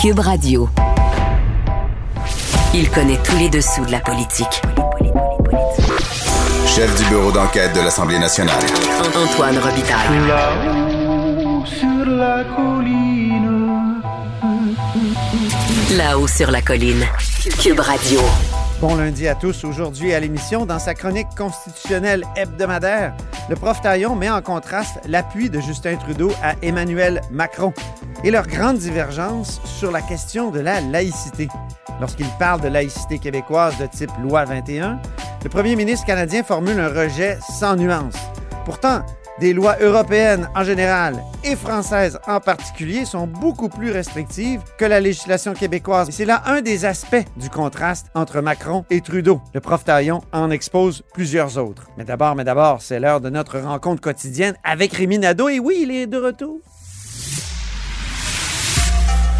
Cube Radio. Il connaît tous les dessous de la politique. Chef du bureau d'enquête de l'Assemblée nationale. Antoine Robitaille. Là-haut sur la colline. Là-haut sur la colline. Cube Radio. Bon lundi à tous. Aujourd'hui à l'émission, dans sa chronique constitutionnelle hebdomadaire, le prof Taillon met en contraste l'appui de Justin Trudeau à Emmanuel Macron et leur grande divergence sur la question de la laïcité. Lorsqu'il parle de laïcité québécoise de type loi 21, le premier ministre canadien formule un rejet sans nuance. Pourtant, des lois européennes en général et françaises en particulier sont beaucoup plus restrictives que la législation québécoise. C'est là un des aspects du contraste entre Macron et Trudeau. Le prof Taillon en expose plusieurs autres. Mais d'abord, mais d'abord, c'est l'heure de notre rencontre quotidienne avec Rémi Nadeau. Et oui, il est de retour.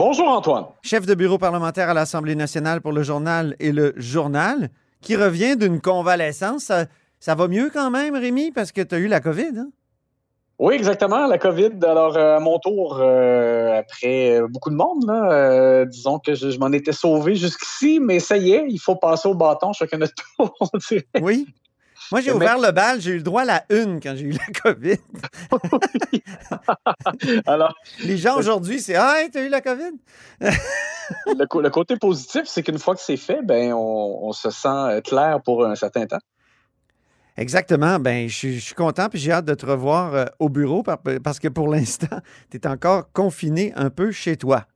Bonjour Antoine. Chef de bureau parlementaire à l'Assemblée nationale pour le journal et le journal, qui revient d'une convalescence. Ça, ça va mieux quand même, Rémi, parce que tu as eu la COVID. Hein? Oui, exactement, la COVID. Alors, euh, à mon tour, euh, après beaucoup de monde, là, euh, disons que je, je m'en étais sauvé jusqu'ici, mais ça y est, il faut passer au bâton chacun notre tour, on dirait. Oui. Moi, j'ai ouvert le bal, j'ai eu le droit à la une quand j'ai eu la COVID. Alors, Les gens aujourd'hui, c'est Ah, hey, t'as eu la COVID? le, côté positif, c'est qu'une fois que c'est fait, ben, on, on se sent euh, clair pour un certain temps. Exactement. Ben, je suis- je suis content puis j'ai hâte de te revoir euh, au bureau par- parce que pour l'instant, tu es encore confiné un peu chez toi.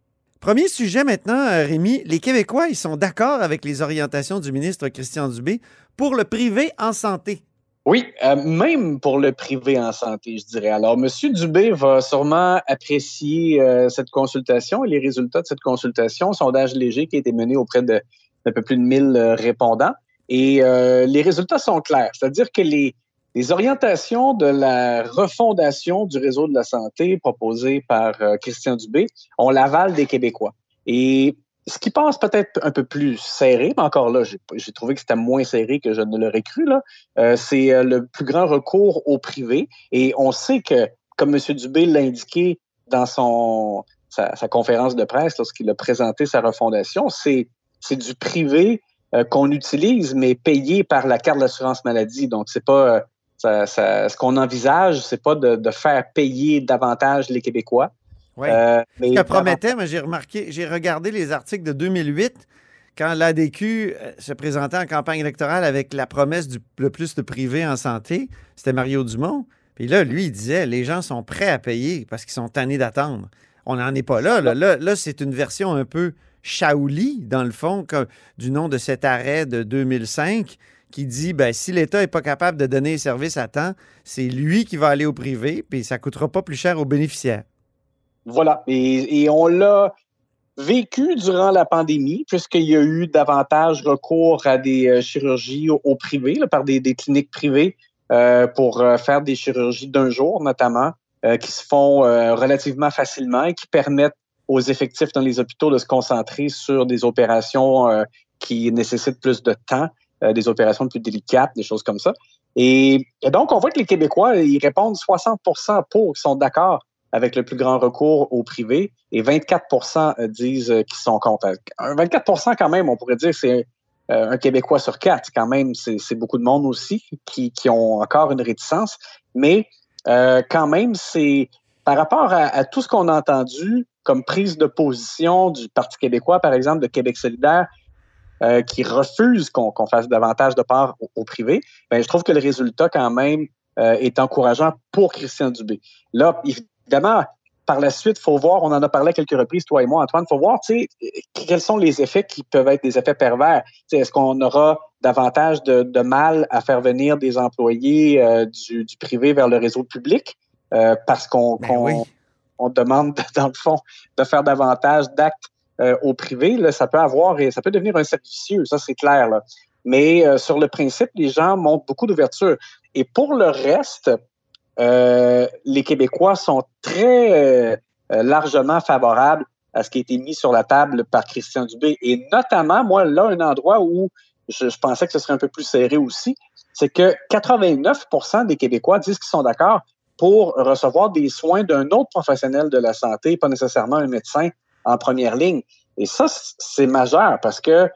Premier sujet maintenant, euh, Rémi. Les Québécois, ils sont d'accord avec les orientations du ministre Christian Dubé pour le privé en santé. Oui, euh, même pour le privé en santé, je dirais. Alors, M. Dubé va sûrement apprécier euh, cette consultation et les résultats de cette consultation, sondage léger qui a été mené auprès d'un peu plus de 1000 euh, répondants. Et les résultats sont clairs, c'est-à-dire que les, les orientations de la refondation du réseau de la santé proposées par euh, Christian Dubé ont l'aval des Québécois. Et ce qui passe peut-être un peu plus serré, mais encore là, j'ai trouvé que c'était moins serré que je ne l'aurais cru, là, euh, c'est euh, le plus grand recours au privé. Et on sait que, comme M. Dubé l'a indiqué dans son, sa, conférence de presse lorsqu'il a présenté sa refondation, c'est c'est du privé euh, qu'on utilise, mais payé par la carte d'assurance maladie. Donc, c'est pas ça- ça- ce qu'on envisage, c'est pas de, de faire payer davantage les Québécois. Oui. Euh, mais Ce que promettait, mais j'ai remarqué, j'ai regardé les articles de 2008 quand l'ADQ euh, se présentait en campagne électorale avec la promesse du le plus de privé en santé. C'était Mario Dumont. Puis là, lui, il disait les gens sont prêts à payer parce qu'ils sont tannés d'attendre. On n'en est pas là. Là, là, là, c'est une version un peu Shaoli, dans le fond, que- du nom de cet arrêt de 2005 qui dit ben, si l'État n'est pas capable de donner les services à temps, c'est lui qui va aller au privé, puis ça ne coûtera pas plus cher aux bénéficiaires. Voilà. Et, on l'a vécu durant la pandémie, puisqu'il y a eu davantage recours à des euh, chirurgies au, privé, par des, cliniques privées, euh, pour euh, faire des chirurgies d'un jour, notamment, qui se font relativement facilement et qui permettent aux effectifs dans les hôpitaux de se concentrer sur des opérations qui nécessitent plus de temps, des opérations plus délicates, des choses comme ça. Et, donc, on voit que les Québécois, ils répondent 60% pour, sont d'accord avec le plus grand recours au privé et 24% disent euh, qu'ils sont contre. Un 24% quand même, on pourrait dire, c'est euh, un Québécois sur quatre. Quand même, c'est beaucoup de monde aussi qui, ont encore une réticence. Mais euh, quand même, c'est par rapport à tout ce qu'on a entendu comme prise de position du Parti québécois, par exemple, de Québec solidaire, euh, qui refuse qu'on fasse davantage de part au, au privé, ben, je trouve que le résultat, quand même, euh, est encourageant pour Christian Dubé. Là, évidemment, par la suite, il faut voir, on en a parlé à quelques reprises, toi et moi, Antoine, il faut voir, tu sais, quels sont les effets qui peuvent être des effets pervers. Est-ce qu'on aura davantage de, de mal à faire venir des employés euh, du, du privé vers le réseau public euh, parce qu'on Ben qu'on- oui. on demande, dans le fond, de faire davantage d'actes euh, au privé, ça peut avoir et ça peut devenir un cercle ça c'est clair. Mais euh, sur le principe, les gens montrent beaucoup d'ouverture. Et pour le reste, euh, les Québécois sont très largement favorables à ce qui a été mis sur la table par Christian Dubé. Et notamment, moi, là, un endroit où je pensais que ce serait un peu plus serré aussi, c'est que 89% des Québécois disent qu'ils sont d'accord pour recevoir des soins d'un autre professionnel de la santé, pas nécessairement un médecin en première ligne. Et ça, c'est majeur parce que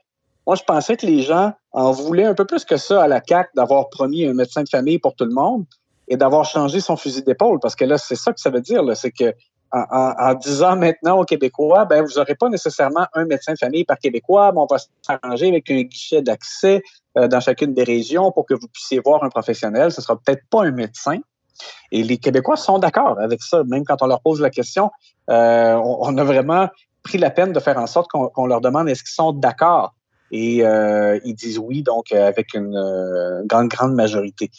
moi, je pensais que les gens en voulaient un peu plus que ça à la CAC d'avoir promis un médecin de famille pour tout le monde et d'avoir changé son fusil d'épaule. Parce que là, c'est ça que ça veut dire, c'est que en, disant maintenant aux Québécois, ben vous n'aurez pas nécessairement un médecin de famille par Québécois, mais on va s'arranger avec un guichet d'accès euh, dans chacune des régions pour que vous puissiez voir un professionnel. Ce sera peut-être pas un médecin. Et les Québécois sont d'accord avec ça, même quand on leur pose la question. Euh, on, a vraiment pris la peine de faire en sorte qu'on leur demande est-ce qu'ils sont d'accord. Et euh, ils disent oui, donc avec une grande, grande majorité.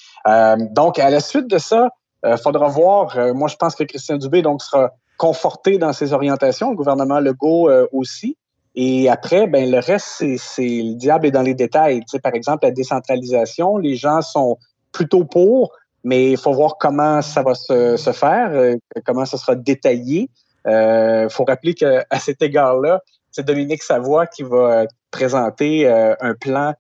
donc, à la suite de ça, il faudra voir. moi, je pense que Christian Dubé donc sera conforté dans ses orientations, le gouvernement Legault aussi. Et après, ben le reste, c'est le diable est dans les détails. Tu sais, par exemple, la décentralisation, les gens sont plutôt pour, mais il faut voir comment ça va se, faire, euh, comment ça sera détaillé. Il euh, faut rappeler qu'à cet égard-là, c'est Dominique Savoie qui va présenter euh, un plan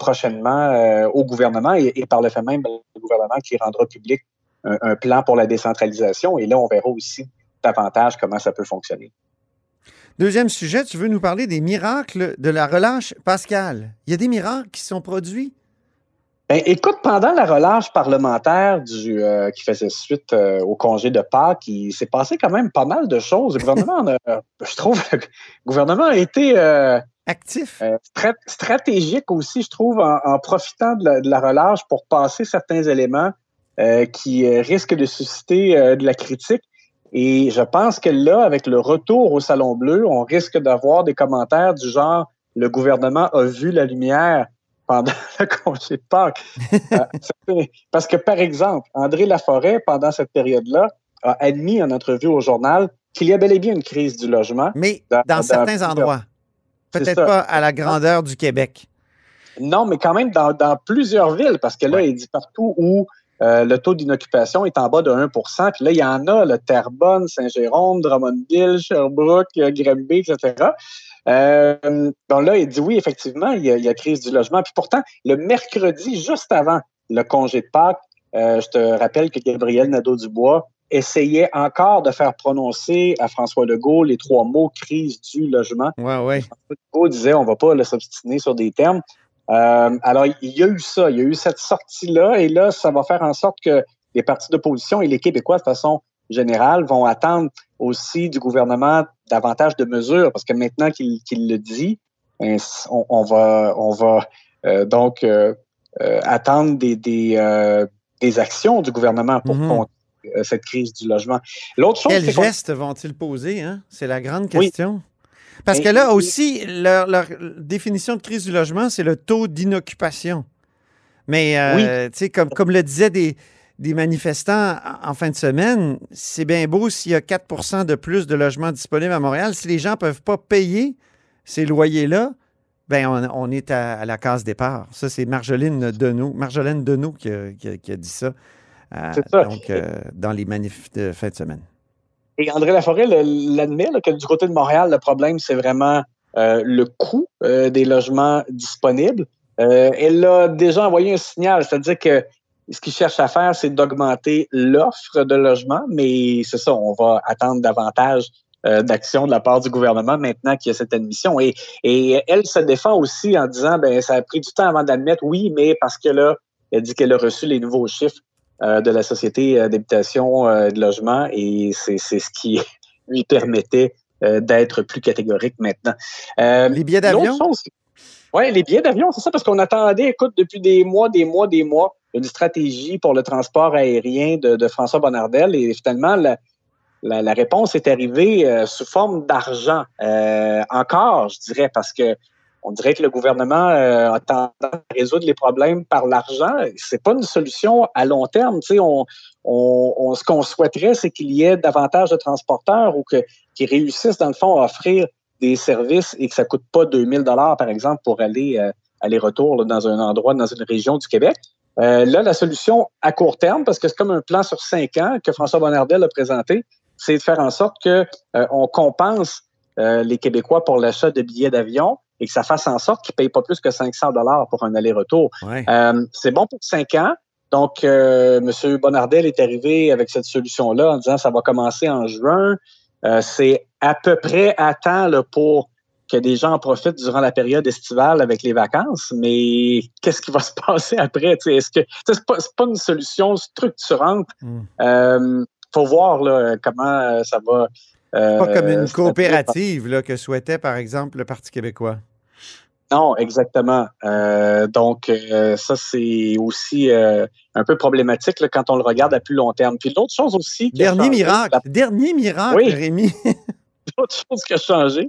prochainement au gouvernement et, par le fait même, le gouvernement qui rendra public un, un plan pour la décentralisation. Et là, on verra aussi davantage comment ça peut fonctionner. Deuxième sujet, tu veux nous parler des miracles de la relâche Pascal. Il y a des miracles qui sont produits? Ben, écoute, pendant la relâche parlementaire du, euh, qui faisait suite euh, au congé de Pâques, il s'est passé quand même pas mal de choses. Le gouvernement, je trouve, le gouvernement a été euh, actif, stratégique aussi, je trouve, en, profitant de la, de la, relâche pour passer certains éléments qui risquent de susciter de la critique. Et je pense que là, avec le retour au Salon Bleu, on risque d'avoir des commentaires du genre le gouvernement a vu la lumière pendant le congé de Pâques. Euh, parce que, par exemple, André Laforêt, pendant cette période-là, a admis en entrevue au journal qu'il y a bel et bien une crise du logement. Mais dans, certains endroits. Peut-être pas à la grandeur du Québec. Non, mais quand même dans, plusieurs villes, parce que là, il dit partout où euh, le taux d'inoccupation est en bas de 1 Puis là, il y en a, le Terrebonne, Saint-Jérôme, Drummondville, Sherbrooke, Granby, etc. Euh, donc là, il dit oui, effectivement, il y, a, il y, a, crise du logement. Puis pourtant, le mercredi, juste avant le congé de Pâques, euh, je te rappelle que Gabriel Nadeau-Dubois essayait encore de faire prononcer à François Legault les trois mots crise du logement. Ouais, ouais. François Legault disait on va pas le s'obstiner sur des termes. Euh, alors, il y a eu ça, il y a eu cette sortie-là, et là, ça va faire en sorte que les partis d'opposition et les Québécois, de façon générale, vont attendre aussi du gouvernement davantage de mesures, parce que maintenant qu'il le dit, ben, on, va, on va euh, donc euh, attendre des, des, des, actions du gouvernement pour mm cette crise du logement. L'autre chose, Quels gestes vont-ils poser? Hein? C'est la grande question. Parce que là aussi, leur, définition de crise du logement, c'est le taux d'inoccupation. Mais, euh, tu sais, comme, comme le disaient des, des manifestants en fin de semaine, c'est bien beau s'il y a 4% de plus de logements disponibles à Montréal. Si les gens ne peuvent pas payer ces loyers-là, ben on, est à, la case départ. Ça, c'est Marjolaine Deneau, Marjolaine Deneau qui a, dit ça, euh, ça. Donc, euh, dans les manifs de fin de semaine. Et André Laforêt l'admet que du côté de Montréal, le problème, c'est vraiment euh, le coût des logements disponibles. Elle a déjà envoyé un signal, c'est-à-dire que ce qu'il cherche à faire, c'est d'augmenter l'offre de logements, mais c'est ça, on va attendre davantage d'action de la part du gouvernement maintenant qu'il y a cette admission. Et, et elle se défend aussi en disant, ben ça a pris du temps avant d'admettre, oui, mais parce que là, elle dit qu'elle a reçu les nouveaux chiffres euh, de la Société euh, d'habitation et euh, de logement et c'est ce qui lui permettait d'être plus catégorique maintenant. les billets d'avion? Oui, les billets d'avion, c'est ça, parce qu'on attendait, écoute, depuis des mois, des mois, des mois, une stratégie pour le transport aérien de, François Bonnardel et finalement, la, réponse est arrivée sous forme d'argent. encore, je dirais, parce que on dirait que le gouvernement euh, a tendance à résoudre les problèmes par l'argent. C'est pas une solution à long terme. Tu sais, on, on, ce qu'on souhaiterait, c'est qu'il y ait davantage de transporteurs ou que, qui réussissent, dans le fond, à offrir des services et que ça coûte pas 2000 dollars par exemple pour aller euh, aller-retour dans un endroit, dans une région du Québec. Euh, là, la solution à court terme, parce que c'est comme un plan sur cinq ans que François Bonnardel a présenté, c'est de faire en sorte que euh, on compense euh, les Québécois pour l'achat de billets d'avion et que ça fasse en sorte qu'ils ne payent pas plus que 500 dollars pour un aller-retour. Ouais. Euh, c'est bon pour cinq ans. Donc, euh, M. Bonnardel est arrivé avec cette solution-là en disant ça va commencer en juin. Euh, c'est à peu près à temps là, pour que des gens en profitent durant la période estivale avec les vacances. Mais qu'est-ce qui va se passer après? Est-ce que c'est pas, une solution structurante? Mm. Euh, faut voir là, comment euh, ça va. euh, Pas comme une se coopérative là, que souhaitait, par exemple, le Parti québécois. Non, exactement. Euh, donc, euh, ça, c'est aussi euh, un peu problématique là, quand on le regarde à plus long terme. Puis l'autre chose aussi... Dernier changé, miracle. Dernier miracle, Oui. Rémi. L'autre chose qui a changé,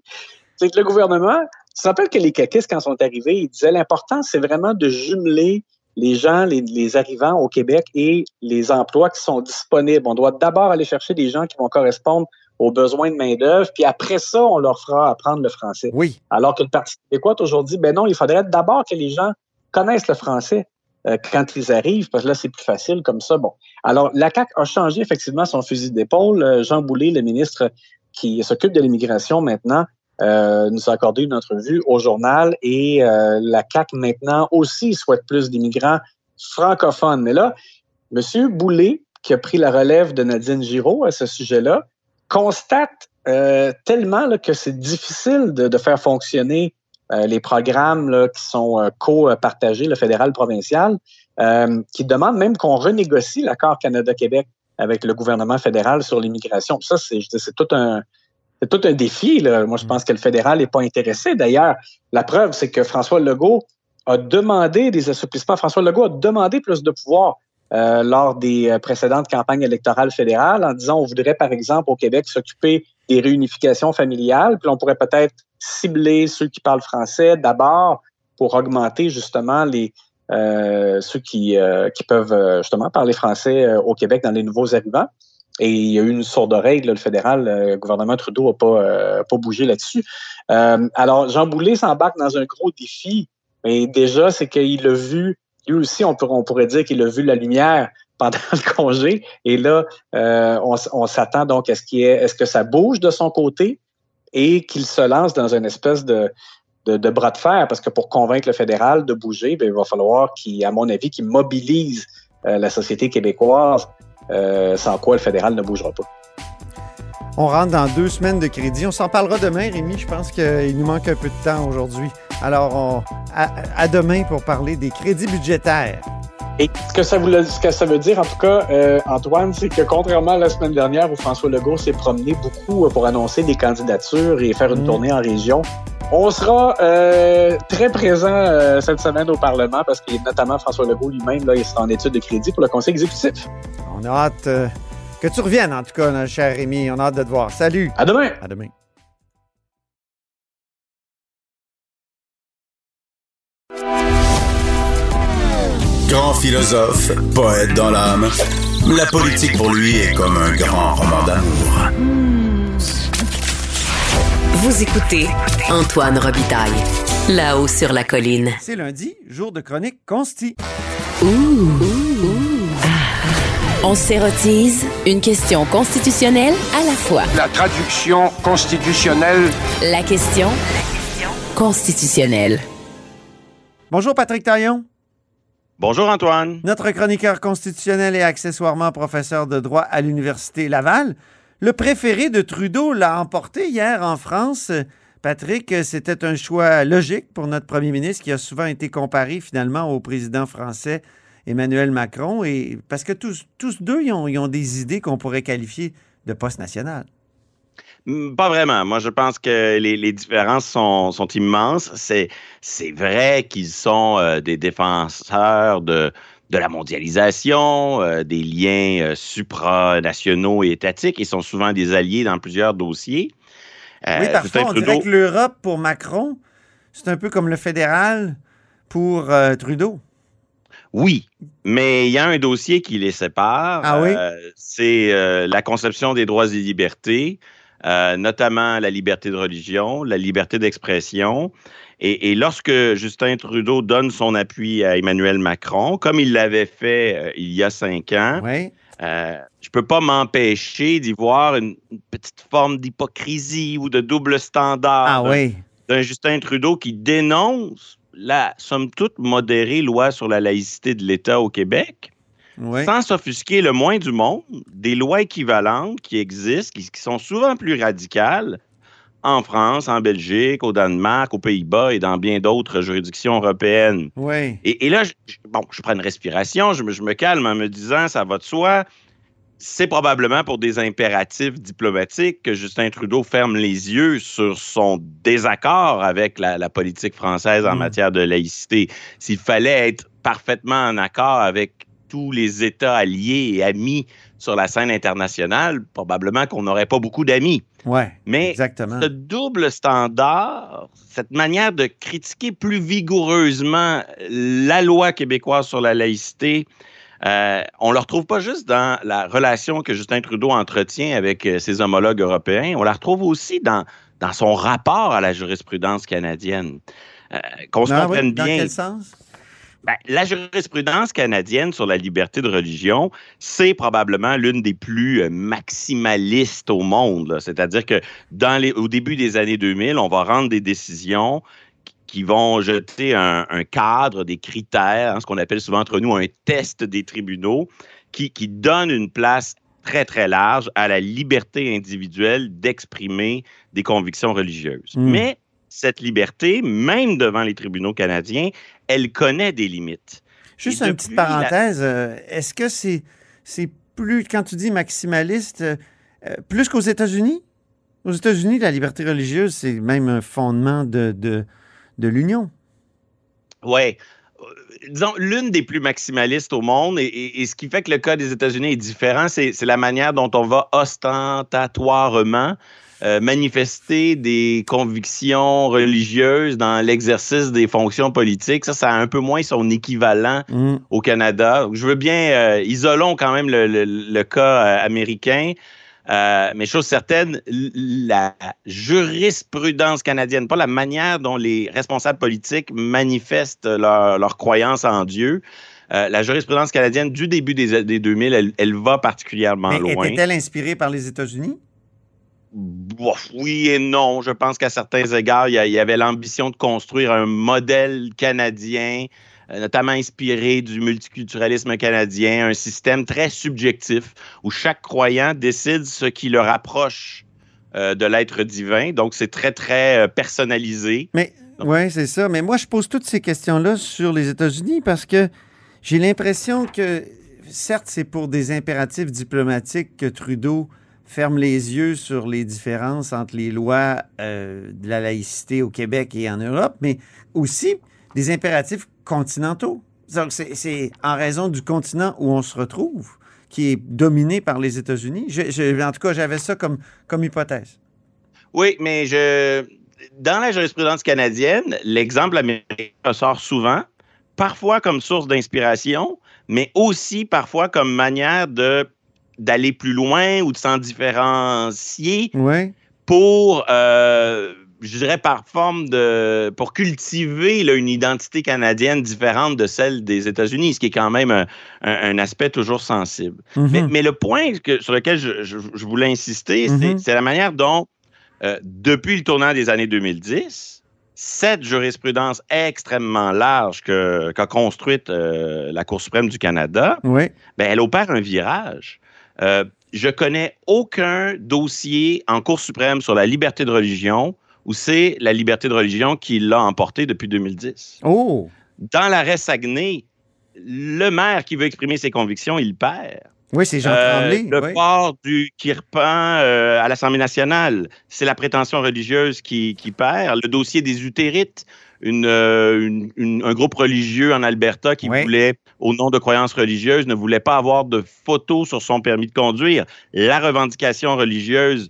c'est que le gouvernement, tu te rappelles que les caquistes, quand ils sont arrivés, ils disaient l'important, c'est vraiment de jumeler les gens, les, les arrivants au Québec et les emplois qui sont disponibles. On doit d'abord aller chercher des gens qui vont correspondre aux besoins de main-d'œuvre, puis après ça, on leur fera apprendre le français. Oui. Alors que le Parti québécois aujourd'hui, ben non, il faudrait d'abord que les gens connaissent le français euh, quand ils arrivent, parce que là, c'est plus facile comme ça. Bon. Alors, la CAQ a changé effectivement son fusil d'épaule. Euh, Jean Boulet, le ministre qui s'occupe de l'immigration maintenant, euh, nous a accordé une entrevue au journal et euh, la CAQ maintenant aussi souhaite plus d'immigrants francophones. Mais là, M. Boulet, qui a pris la relève de Nadine Giraud à ce sujet-là, constate euh, tellement que c'est difficile de, faire fonctionner les programmes qui sont co-partagés, le fédéral-provincial, euh, qui demande même qu'on renégocie l'accord Canada-Québec avec le gouvernement fédéral sur l'immigration. Ça, c'est tout un c'est tout un défi. Là. Moi, je pense que le fédéral n'est pas intéressé. D'ailleurs, la preuve, c'est que François Legault a demandé des assouplissements. François Legault a demandé plus de pouvoir euh, lors des euh, précédentes campagnes électorales fédérales en disant on voudrait, par exemple, au Québec, s'occuper des réunifications familiales. Puis on pourrait peut-être cibler ceux qui parlent français d'abord pour augmenter justement les euh, ceux qui, euh, qui peuvent euh, justement parler français euh, au Québec dans les nouveaux arrivants. Et il y a eu une sourde oreille, là, le fédéral, euh, le gouvernement Trudeau n'a pas, euh, pas bougé là-dessus. Euh, alors, Jean Boulet s'embarque dans un gros défi. Mais déjà, c'est qu'il a vu, lui aussi, on, pourrait dire qu'il a vu la lumière pendant le congé. Et là, on, s'attend donc à ce qu'il y ait, est-ce que ça bouge de son côté et qu'il se lance dans une espèce de, de, bras de fer, parce que pour convaincre le fédéral de bouger, ben, il va falloir qu'il, à mon avis, qu'il mobilise la société québécoise, euh, sans quoi le fédéral ne bougera pas. On rentre dans deux semaines de crédit. On s'en parlera demain, Rémi. Je pense qu'il nous manque un peu de temps aujourd'hui. Alors, on- à, à demain pour parler des crédits budgétaires. Et ce que ça, voulait- ce que ça veut dire, en tout cas, euh, Antoine, c'est que contrairement à la semaine dernière où François Legault s'est promené beaucoup euh, pour annoncer des candidatures et faire une Mm. tournée en région, on sera euh, très présent euh, cette semaine au Parlement parce que notamment François Legault lui-même, là, il sera en étude de crédit pour le conseil exécutif. On a hâte euh, que tu reviennes, en tout cas, notre cher Rémi. On a hâte de te voir. Salut. À demain! À demain. Grand philosophe, poète dans l'âme, la politique pour lui est comme un grand roman d'amour. Vous écoutez Antoine Robitaille. Là-haut sur la colline. C'est lundi, jour de chronique consti. On s'érotise une question constitutionnelle à la fois. La traduction constitutionnelle La question constitutionnelle. Bonjour, Patrick Taillon. Bonjour Antoine. Notre chroniqueur constitutionnel et accessoirement professeur de droit à l'Université Laval. Le préféré de Trudeau l'a emporté hier en France. Patrick, c'était un choix logique pour notre premier ministre qui a souvent été comparé finalement au président français Emmanuel Macron. Et parce que tous, deux, ils ont, des idées qu'on pourrait qualifier de poste national. Hmm, Pas vraiment. Moi, je pense que les, différences sont, immenses. C'est, c'est vrai qu'ils sont euh, des défenseurs de, de la mondialisation, euh, des liens euh, supranationaux et étatiques. Ils sont souvent des alliés dans plusieurs dossiers. Euh, oui, parfois, on dirait que l'Europe, pour Macron, c'est un peu comme le fédéral pour Trudeau. Oui, mais il y a un dossier qui les sépare. Ah oui? C'est la conception des droits et libertés. euh, notamment la liberté de religion, la liberté d'expression. Et, et, lorsque Justin Trudeau donne son appui à Emmanuel Macron, comme il l'avait fait euh, il y a cinq ans, euh, je peux pas m'empêcher d'y voir une, une petite forme d'hypocrisie ou de double standard Ah oui. d'un Justin Trudeau qui dénonce la, somme toute, modérée loi sur la laïcité de l'État au Québec, sans s'offusquer le moins du monde des lois équivalentes qui existent, qui, qui sont souvent plus radicales en France, en Belgique, au Danemark, aux Pays-Bas et dans bien d'autres juridictions européennes. Oui. Et, et là, je, bon, je prends une respiration, je me, je me calme en me disant, ça va de soi. C'est probablement pour des impératifs diplomatiques que Justin Trudeau ferme les yeux sur son désaccord avec la, la politique française en Mm. matière de laïcité. S'il fallait être parfaitement en accord avec tous les États alliés et amis sur la scène internationale, probablement qu'on n'aurait pas beaucoup d'amis. Oui. Mais Exactement. ce double standard, cette manière de critiquer plus vigoureusement la loi québécoise sur la laïcité, euh, on ne le retrouve pas juste dans la relation que Justin Trudeau entretient avec euh, ses homologues européens, on la retrouve aussi dans, dans son rapport à la jurisprudence canadienne. Euh, Qu'on se Ah oui, comprenne Dans bien, quel sens? Ben, la jurisprudence canadienne sur la liberté de religion, c'est probablement l'une des plus euh, maximalistes au monde. C'est-à-dire que dans les, au début des années 2000, on va rendre des décisions qui- vont jeter un, un cadre, des critères, hein, ce qu'on appelle souvent entre nous un test des tribunaux, qui, qui donne une place très, très large à la liberté individuelle d'exprimer des convictions religieuses. Mm. Mais cette liberté, même devant les tribunaux canadiens, elle connaît des limites. Juste une petite la- parenthèse. euh, Est-ce que c'est plus, quand tu dis maximaliste, euh, euh, plus qu'aux États-Unis? Aux États-Unis, la liberté religieuse, c'est même un fondement de, de, de l'Union. Oui. Disons, l'une des plus maximalistes au monde, et, et- et ce qui fait que le cas des États-Unis est différent, c'est c'est la manière dont on va ostentatoirement euh, manifester des convictions religieuses dans l'exercice des fonctions politiques. Ça, ça a un peu moins son équivalent Mm. au Canada. Je veux bien, euh, isolons quand même le, le- le cas euh, américain. Euh, mais chose certaine, la jurisprudence canadienne, pas la manière dont les responsables politiques manifestent leur, leur croyance en Dieu, euh, la jurisprudence canadienne du début des années 2000, elle, elle va particulièrement Mais loin. était-elle inspirée par les États-Unis? Oui et non. Je pense qu'à certains égards, il y, a- il y avait l'ambition de construire un modèle canadien, euh, notamment inspiré du multiculturalisme canadien, un système très subjectif où chaque croyant décide ce qui le rapproche euh, de l'être divin. Donc, c'est très, très euh, personnalisé. Mais oui, c'est ça. Mais moi, je pose toutes ces questions-là sur les États-Unis parce que j'ai l'impression que, certes, c'est pour des impératifs diplomatiques que Trudeau ferme les yeux sur les différences entre les lois euh, de la laïcité au Québec et en Europe, mais aussi des impératifs continentaux. C'est- en raison du continent où on se retrouve qui est dominé par les États-Unis. En tout cas, j'avais ça comme, comme hypothèse. Oui, mais je, dans la jurisprudence canadienne, l'exemple américain ressort souvent, parfois comme source d'inspiration, mais aussi parfois comme manière de d'aller plus loin ou de s'en différencier pour, euh, je dirais par forme de, pour cultiver là, une identité canadienne différente de celle des États-Unis, ce qui est quand même un, aspect toujours sensible. Mais, Mhm. mais le point que- sur lequel je, je- je voulais insister, c'est- Mhm. c'est la manière dont, euh, depuis le tournant des années 2010, cette jurisprudence extrêmement large qu'a construite euh, la Cour suprême du Canada, Oui. ben, elle opère un virage. Euh, je connais aucun dossier en Cour suprême sur la liberté de religion où c'est la liberté de religion qui l'a emporté depuis 2010. Oh! Dans l'arrêt Saguenay, le maire qui veut exprimer ses convictions, il perd. Oui, c'est Jean Euh, Tremblay. le oui. port du kirpan euh, à l'Assemblée nationale, c'est la prétention religieuse qui, qui perd. Le dossier des utérites, une, euh, une- une- un groupe religieux en Alberta qui Oui. voulait, au nom de croyances religieuses, ne voulait pas avoir de photos sur son permis de conduire. La revendication religieuse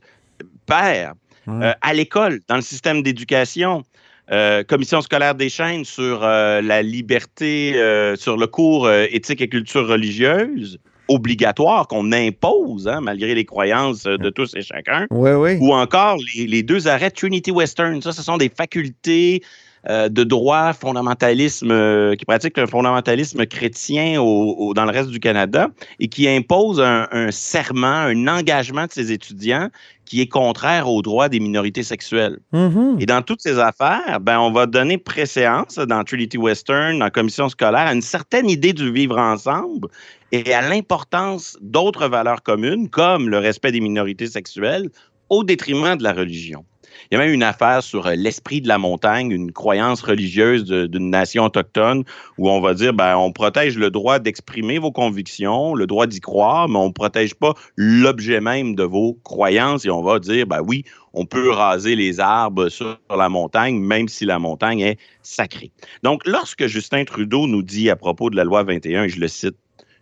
perd. Euh, à l'école, dans le système d'éducation, euh, commission scolaire des chaînes sur euh, la liberté, sur le cours éthique et culture religieuse, obligatoire qu'on impose, hein, malgré les croyances de tous et chacun. Oui, oui. Ou encore les, les deux arrêts Trinity Western. Ça, ce sont des facultés euh, de droit fondamentalisme, euh, qui pratique un fondamentalisme chrétien au, au, dans le reste du Canada et qui impose un, un, serment, un engagement de ses étudiants qui est contraire aux droits des minorités sexuelles. Mm -hmm. Et dans toutes ces affaires, ben, on va donner préséance dans Trinity Western, dans la commission scolaire, à une certaine idée du vivre ensemble et à l'importance d'autres valeurs communes, comme le respect des minorités sexuelles, au détriment de la religion. Il y a même une affaire sur euh, l'esprit de la montagne, une croyance religieuse d'une nation autochtone où on va dire, ben, on protège le droit d'exprimer vos convictions, le droit d'y croire, mais on ne protège pas l'objet même de vos croyances et on va dire, ben oui, on peut raser les arbres sur la montagne, même si la montagne est sacrée. Donc, lorsque Justin Trudeau nous dit à propos de la loi 21, et je le cite,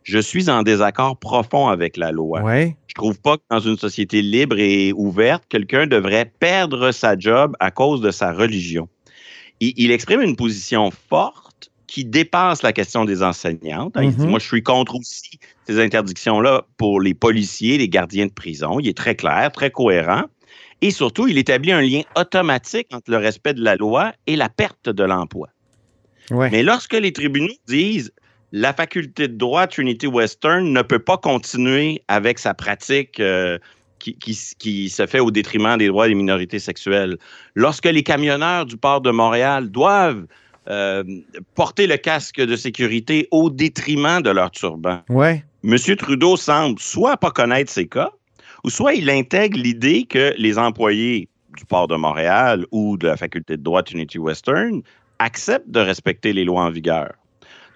je suis en désaccord profond avec la loi. Ouais. Je trouve pas que dans une société libre et ouverte, quelqu'un devrait perdre sa job à cause de sa religion. Il, il, exprime une position forte qui dépasse la question des enseignantes. Mm -hmm. Dit, moi, je suis contre aussi ces interdictions-là pour les policiers, les gardiens de prison. Il est très clair, très cohérent. Et surtout, il établit un lien automatique entre le respect de la loi et la perte de l'emploi. Ouais. Mais lorsque les tribunaux disent la faculté de droit Trinity Western ne peut pas continuer avec sa pratique euh, qui, qui, qui, se fait au détriment des droits des minorités sexuelles. Lorsque les camionneurs du port de Montréal doivent euh, porter le casque de sécurité au détriment de leur turban, ouais. M. Trudeau semble soit pas connaître ces cas, ou soit il intègre l'idée que les employés du port de Montréal ou de la faculté de droit Trinity Western acceptent de respecter les lois en vigueur.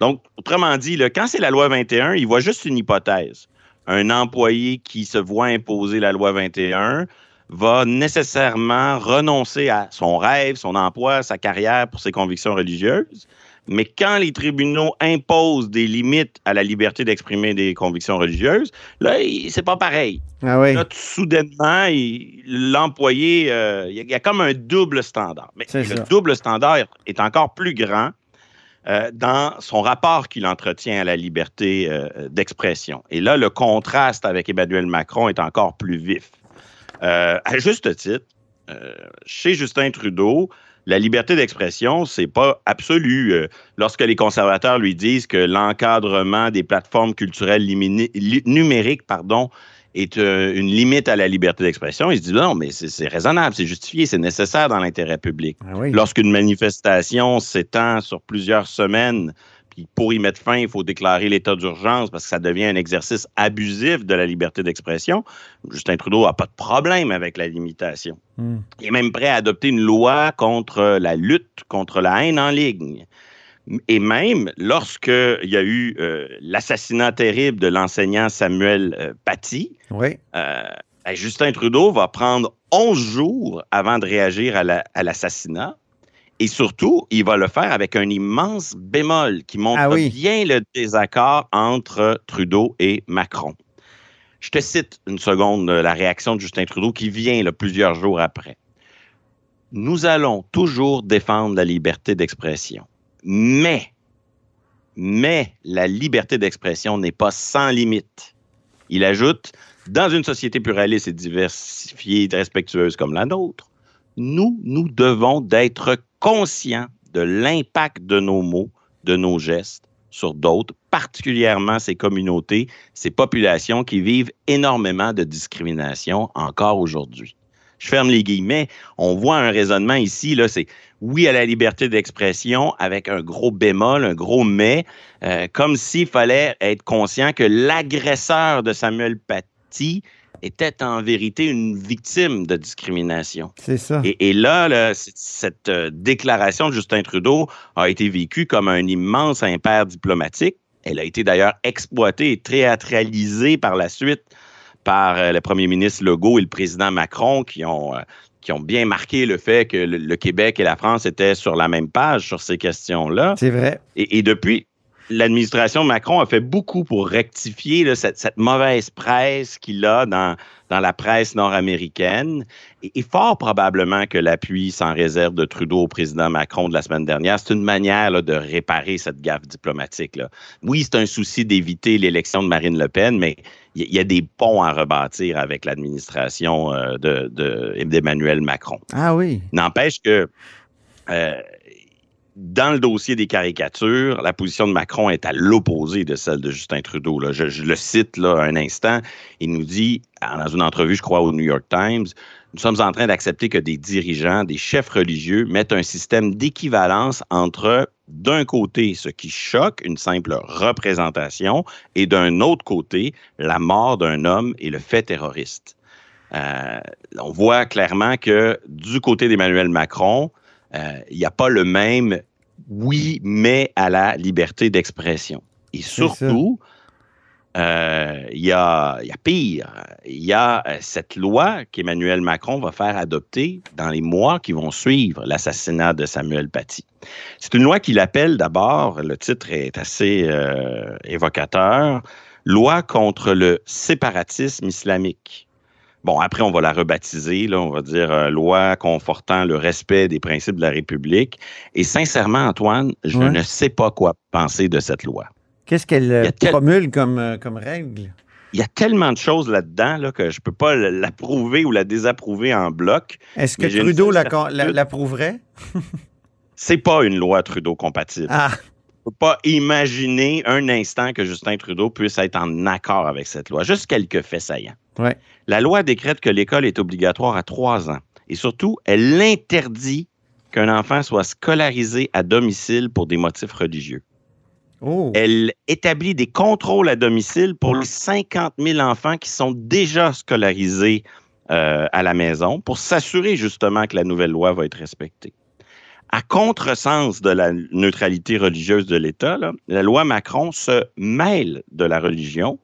Donc, autrement dit, là, quand c'est la loi 21, il voit juste une hypothèse. Un employé qui se voit imposer la loi 21 va nécessairement renoncer à son rêve, son emploi, sa carrière pour ses convictions religieuses. Mais quand les tribunaux imposent des limites à la liberté d'exprimer des convictions religieuses, là, c'est pas pareil. Ah oui. Là, soudainement, l'employé, euh, il y a comme un double standard. Mais le ça. double standard est encore plus grand euh, dans son rapport qu'il entretient à la liberté euh, d'expression. Et là, le contraste avec Emmanuel Macron est encore plus vif. Euh, à juste titre, chez Justin Trudeau, la liberté d'expression, c'est pas absolu. lorsque les conservateurs lui disent que l'encadrement des plateformes culturelles numériques, pardon, est euh, une limite à la liberté d'expression, il se dit non, mais c'est raisonnable, c'est justifié, c'est nécessaire dans l'intérêt public. Ah oui. Lorsqu'une manifestation s'étend sur plusieurs semaines, puis pour y mettre fin, il faut déclarer l'état d'urgence parce que ça devient un exercice abusif de la liberté d'expression, Justin Trudeau n'a pas de problème avec la limitation. Mm. Il est même prêt à adopter une loi contre la lutte contre la haine en ligne. Et même lorsqu'il y a eu euh, l'assassinat terrible de l'enseignant Samuel euh, Paty, oui. euh, Justin Trudeau va prendre 11 jours avant de réagir à l'assassinat. La, et surtout, il va le faire avec un immense bémol qui montre ah oui. bien le désaccord entre Trudeau et Macron. Je te cite une seconde la réaction de Justin Trudeau qui vient là, plusieurs jours après. Nous allons toujours défendre la liberté d'expression. Mais, mais la liberté d'expression n'est pas sans limite. Il ajoute, dans une société pluraliste et diversifiée et respectueuse comme la nôtre, nous, nous devons d'être conscients de l'impact de nos mots, de nos gestes sur d'autres, particulièrement ces communautés, ces populations qui vivent énormément de discrimination encore aujourd'hui. Je ferme les guillemets. On voit un raisonnement ici, là, c'est oui à la liberté d'expression avec un gros bémol, un gros mais, euh, comme s'il fallait être conscient que l'agresseur de Samuel Paty était en vérité une victime de discrimination. C'est ça. Et, et là, là, cette euh, déclaration de Justin Trudeau a été vécue comme un immense impair diplomatique. Elle a été d'ailleurs exploitée et théâtralisée par la suite par euh, le premier ministre Legault et le président Macron qui ont, euh, qui ont bien marqué le fait que le, le, Québec et la France étaient sur la même page sur ces questions-là. C'est vrai. Et, et, depuis, l'administration Macron a fait beaucoup pour rectifier là, cette, cette, mauvaise presse qu'il a dans, dans la presse nord-américaine. Et, et, fort probablement que l'appui sans réserve de Trudeau au président Macron de la semaine dernière, c'est une manière là, de réparer cette gaffe diplomatique. Là. Oui, c'est un souci d'éviter l'élection de Marine Le Pen, mais il y, y, a des ponts à rebâtir avec l'administration euh, d'Emmanuel de, de, Macron. Ah oui. N'empêche que euh, dans le dossier des caricatures, la position de Macron est à l'opposé de celle de Justin Trudeau. Je, le cite un instant. Il nous dit, dans une entrevue, je crois, au New York Times, nous sommes en train d'accepter que des dirigeants, des chefs religieux mettent un système d'équivalence entre, d'un côté, ce qui choque, une simple représentation, et d'un autre côté, la mort d'un homme et le fait terroriste. Euh, on voit clairement que du côté d'Emmanuel Macron, il euh, n'y a pas le même oui, mais à la liberté d'expression. Et surtout, il euh, y, a, y, a, pire. Il y a euh, cette loi qu'Emmanuel Macron va faire adopter dans les mois qui vont suivre l'assassinat de Samuel Paty. C'est une loi qu'il appelle d'abord, le titre est assez euh, évocateur, Loi contre le séparatisme islamique. Bon, après, on va la rebaptiser, là, on va dire euh, loi confortant le respect des principes de la République. Et sincèrement, Antoine, je ouais. ne sais pas quoi penser de cette loi. Qu'est-ce qu'elle tel... promulgue comme, euh, comme règle? Il y a tellement de choses là-dedans là, que je ne peux pas l'approuver ou la désapprouver en bloc. Est-ce que Trudeau l'approuverait? C'est pas une loi Trudeau compatible. Ah. On ne peut pas imaginer un instant que Justin Trudeau puisse être en accord avec cette loi. Juste quelques faits saillants. Ouais. La loi décrète que l'école est obligatoire à trois ans. Et surtout, elle interdit qu'un enfant soit scolarisé à domicile pour des motifs religieux. Oh. Elle établit des contrôles à domicile pour les 50 000 enfants qui sont déjà scolarisés euh, à la maison pour s'assurer justement que la nouvelle loi va être respectée. À contresens de la neutralité religieuse de l'État, la loi Macron se mêle de la religion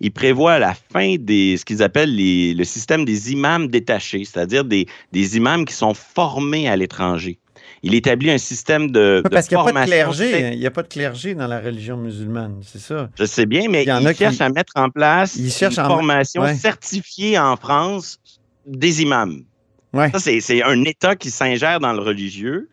il prévoit la fin des ce qu'ils appellent les, le système des imams détachés, c'est-à-dire des, des imams qui sont formés à l'étranger. Il établit un système de, Parce de qu'il n'y a pas de clergé. Il n'y a pas de clergé dans la religion musulmane, c'est ça. Je sais bien, mais il, il cherche qui... à mettre en place il une en... formation ouais. certifiée en France des imams. Ouais. Ça, c'est un État qui s'ingère dans le religieux.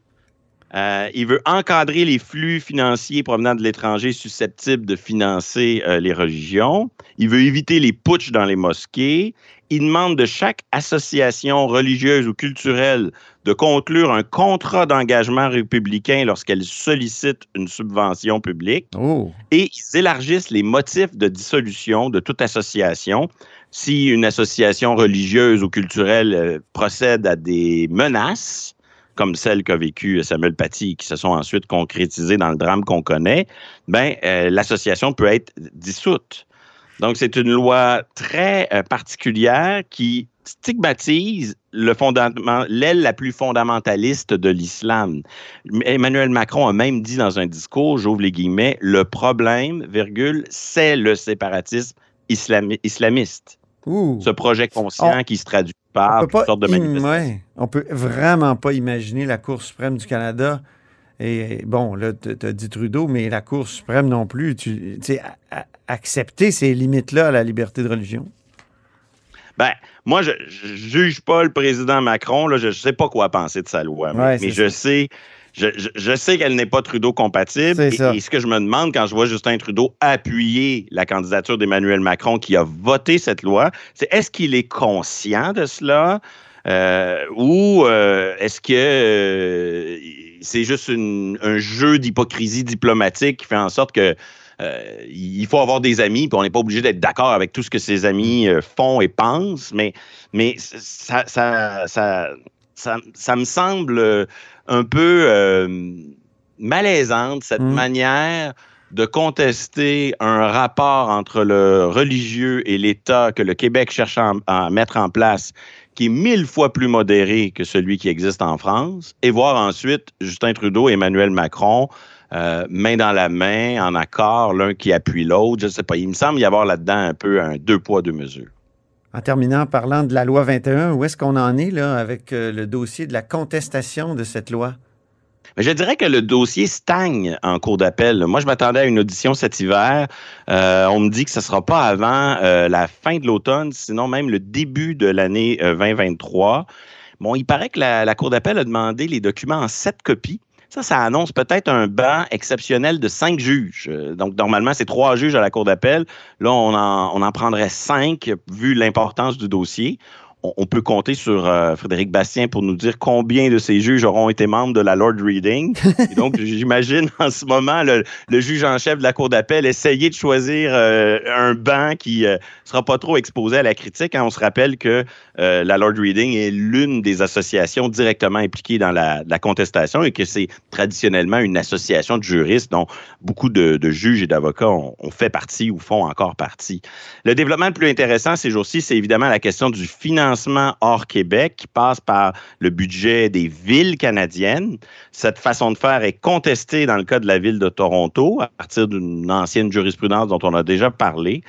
Euh, il veut encadrer les flux financiers provenant de l'étranger susceptibles de financer euh, les religions. Il veut éviter les putschs dans les mosquées. Il demande de chaque association religieuse ou culturelle de conclure un contrat d'engagement républicain lorsqu'elle sollicite une subvention publique. Oh. Et ils élargissent les motifs de dissolution de toute association. Si une association religieuse ou culturelle euh, procède à des menaces, comme celle qu'a vécu Samuel Paty, qui se sont ensuite concrétisées dans le drame qu'on connaît, ben, euh, l'association peut être dissoute. Donc, c'est une loi très euh, particulière qui stigmatise le fondament, l'aile la plus fondamentaliste de l'islam. Emmanuel Macron a même dit dans un discours, j'ouvre les guillemets, le problème, virgule, c'est le séparatisme islami islamiste. Ouh. Ce projet conscient On- qui se traduit par on peut toutes pas sortes de manifestations. ouais. On peut vraiment pas imaginer la Cour suprême du Canada. Et bon, là, tu as dit Trudeau, mais la Cour suprême non plus. Tu sais, accepter ces limites-là à la liberté de religion. Ben, moi, je, je juge pas le président Macron. Là, je ne sais pas quoi penser de sa loi, mais, Ouais, mais c'est je ça. sais, je, je- je sais qu'elle n'est pas Trudeau compatible. Et, ça. et ce que je me demande quand je vois Justin Trudeau appuyer la candidature d'Emmanuel Macron qui a voté cette loi, c'est est-ce qu'il est conscient de cela euh, ou euh, est-ce que euh, c'est juste une- un jeu d'hypocrisie diplomatique qui fait en sorte que il faut avoir des amis, puis on n'est pas obligé d'être d'accord avec tout ce que ses amis font et pensent, mais, mais ça, ça, ça, ça, ça me semble un peu euh, malaisante, cette Mm. manière de contester un rapport entre le religieux et l'État que le Québec cherche à, à mettre en place, qui est mille fois plus modéré que celui qui existe en France, et voir ensuite Justin Trudeau et Emmanuel Macron euh, main dans la main, en accord, l'un qui appuie l'autre. Je ne sais pas. Il me semble y avoir là-dedans un peu un deux poids, deux mesures. En terminant, parlant de la loi 21, où est-ce qu'on en est avec euh, le dossier de la contestation de cette loi? Je dirais que le dossier stagne en cours d'appel. Moi, je m'attendais à une audition cet hiver. Euh, on me dit que ce ne sera pas avant euh, la fin de l'automne, sinon même le début de l'année 2023. Bon, il paraît que la Cour d'appel a demandé les documents en sept copies. Ça, ça annonce peut-être un banc exceptionnel de cinq juges. Euh, donc, normalement, c'est trois juges à la Cour d'appel. Là, on en, on en prendrait cinq, vu l'importance du dossier on, peut compter sur euh, Frédéric Bastien pour nous dire combien de ces juges auront été membres de la Lord Reading. Et donc, j'imagine en ce moment le, juge en chef de la Cour d'appel essayer de choisir euh, un banc qui ne euh, sera pas trop exposé à la critique. Hein. On se rappelle que la Lord Reading est l'une des associations directement impliquées dans la, contestation et que c'est traditionnellement une association de juristes dont beaucoup de, juges et d'avocats ont, ont, fait partie ou font encore partie. Le développement le plus intéressant ces jours-ci, c'est évidemment la question du financement hors Québec qui passe par le budget des villes canadiennes. Cette façon de faire est contestée dans le cas de la ville de Toronto à partir d'une ancienne jurisprudence dont on a déjà parlé.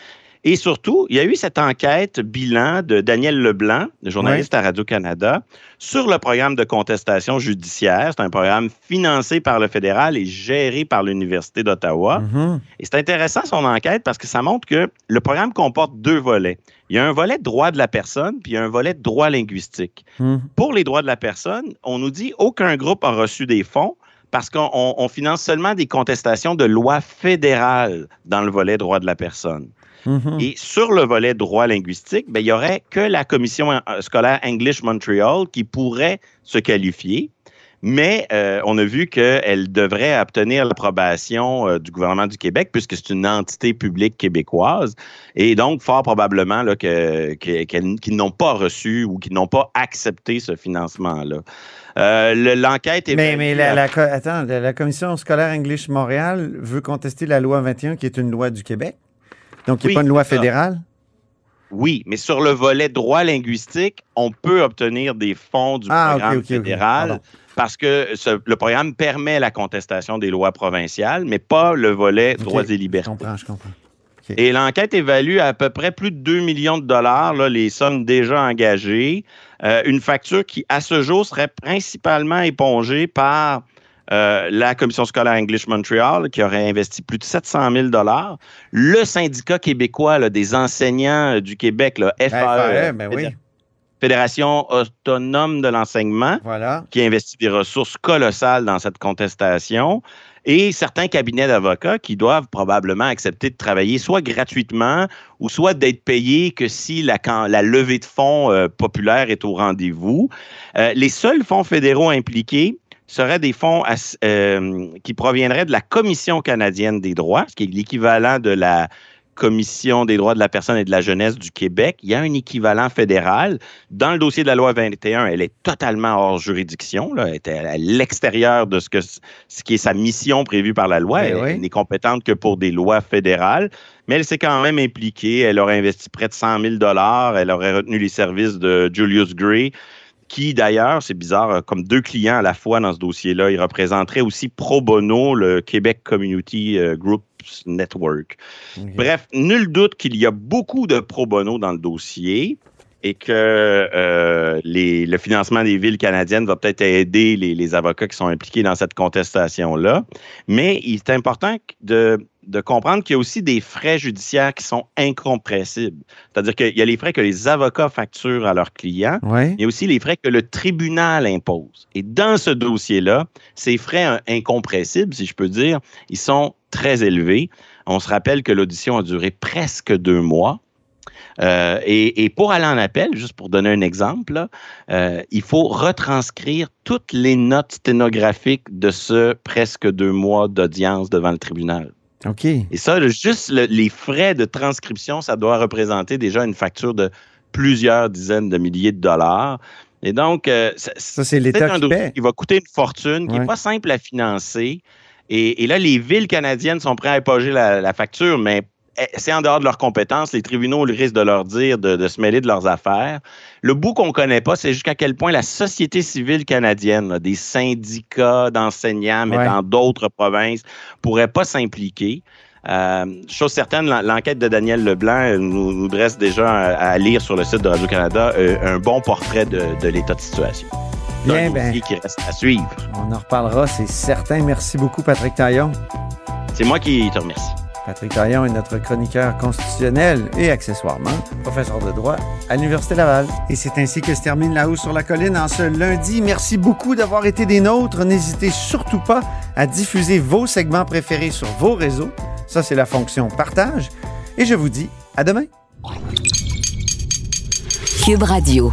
Et surtout, il y a eu cette enquête bilan de Daniel Leblanc, journaliste à Radio-Canada, sur le programme de contestation judiciaire. C'est un programme financé par le fédéral et géré par l'Université d'Ottawa. Mm-hmm. Et c'est intéressant son enquête parce que ça montre que le programme comporte deux volets. Il y a un volet droit de la personne, puis il y a un volet droit linguistique. Mm-hmm. Pour les droits de la personne, on nous dit aucun groupe a reçu des fonds parce qu'on finance seulement des contestations de loi fédérale dans le volet droit de la personne. Mm-hmm. Et sur le volet droit linguistique, ben, il n'y aurait que la commission euh, scolaire English Montreal qui pourrait se qualifier. Mais euh, on a vu qu'elle devrait obtenir l'approbation euh, du gouvernement du Québec puisque c'est une entité publique québécoise. Et donc, fort probablement qu'ils n'ont pas reçu ou qu'ils n'ont pas accepté ce financement-là. L'enquête est. Mais, mais la, attends, la Commission scolaire English Montréal veut contester la loi 21 qui est une loi du Québec? Donc, il n'y a pas une loi fédérale? Oui, mais sur le volet droit linguistique, on peut obtenir des fonds du ah, programme fédéral parce que le programme permet la contestation des lois provinciales, mais pas le volet droits et libertés. Je comprends, je comprends. Et l'enquête évalue à, peu près plus de 2 millions de dollars, là, les sommes déjà engagées. Euh, une facture qui, à ce jour, serait principalement épongée par euh, la commission scolaire English Montreal qui aurait investi plus de 700 000 le syndicat québécois des enseignants euh, du Québec, le FAE, ben Fédération autonome de l'enseignement, qui a investi des ressources colossales dans cette contestation, et certains cabinets d'avocats qui doivent probablement accepter de travailler soit gratuitement ou soit d'être payés que si la, la levée de fonds euh, populaire est au rendez-vous. les seuls fonds fédéraux impliqués, seraient des fonds euh, qui proviendraient de la Commission canadienne des droits, ce qui est l'équivalent de la Commission des droits de la personne et de la jeunesse du Québec. Il y a un équivalent fédéral. Dans le dossier de la loi 21, elle est totalement hors juridiction. Elle est à l'extérieur de ce, que, ce qui est sa mission prévue par la loi. Ben elle n'est compétente que pour des lois fédérales. Mais elle s'est quand même impliquée. Elle aurait investi près de 100 000 Elle aurait retenu les services de Julius Gray qui d'ailleurs, c'est bizarre, comme deux clients à la fois dans ce dossier-là. Il représenterait aussi pro bono le Québec Community euh, Groups Network. Bref, nul doute qu'il y a beaucoup de pro bono dans le dossier et que euh, le financement des villes canadiennes va peut-être aider les, avocats qui sont impliqués dans cette contestation-là. Mais il est important de, comprendre qu'il y a aussi des frais judiciaires qui sont incompressibles. C'est-à-dire qu'il y a les frais que les avocats facturent à leurs clients. Il y a aussi les frais que le tribunal impose. Et dans ce dossier-là, ces frais incompressibles, si je peux dire, ils sont très élevés. On se rappelle que l'audition a duré presque deux mois. Euh, et, pour aller en appel, juste pour donner un exemple, euh, il faut retranscrire toutes les notes sténographiques de ce presque deux mois d'audience devant le tribunal. OK. Et ça, juste les frais de transcription, ça doit représenter déjà une facture de plusieurs dizaines de milliers de dollars. Et donc, euh, ça, c'est l'État qui, paie. qui va coûter une fortune, qui n'est pas simple à financer. Et, là, les villes canadiennes sont prêtes à éponger la, la facture, mais c'est en dehors de leurs compétences. Les tribunaux risquent de leur dire de, se mêler de leurs affaires. Le bout qu'on ne connaît pas, c'est jusqu'à quel point la société civile canadienne, des syndicats d'enseignants, mais dans d'autres provinces, pourraient pas s'impliquer. Euh, chose certaine, l'enquête de Daniel Leblanc nous, dresse déjà à, lire sur le site de Radio-Canada euh, un bon portrait de l'état de situation. Bien, dossier qui reste à suivre. On en reparlera, c'est certain. Merci beaucoup, Patrick Taillon. C'est moi qui te remercie. Patrick Taillon est notre chroniqueur constitutionnel et accessoirement professeur de droit à l'Université Laval. Et c'est ainsi que se termine La Haut sur la Colline en ce lundi. Merci beaucoup d'avoir été des nôtres. N'hésitez surtout pas à diffuser vos segments préférés sur vos réseaux. Ça, c'est la fonction partage. Et je vous dis à demain. Cube Radio.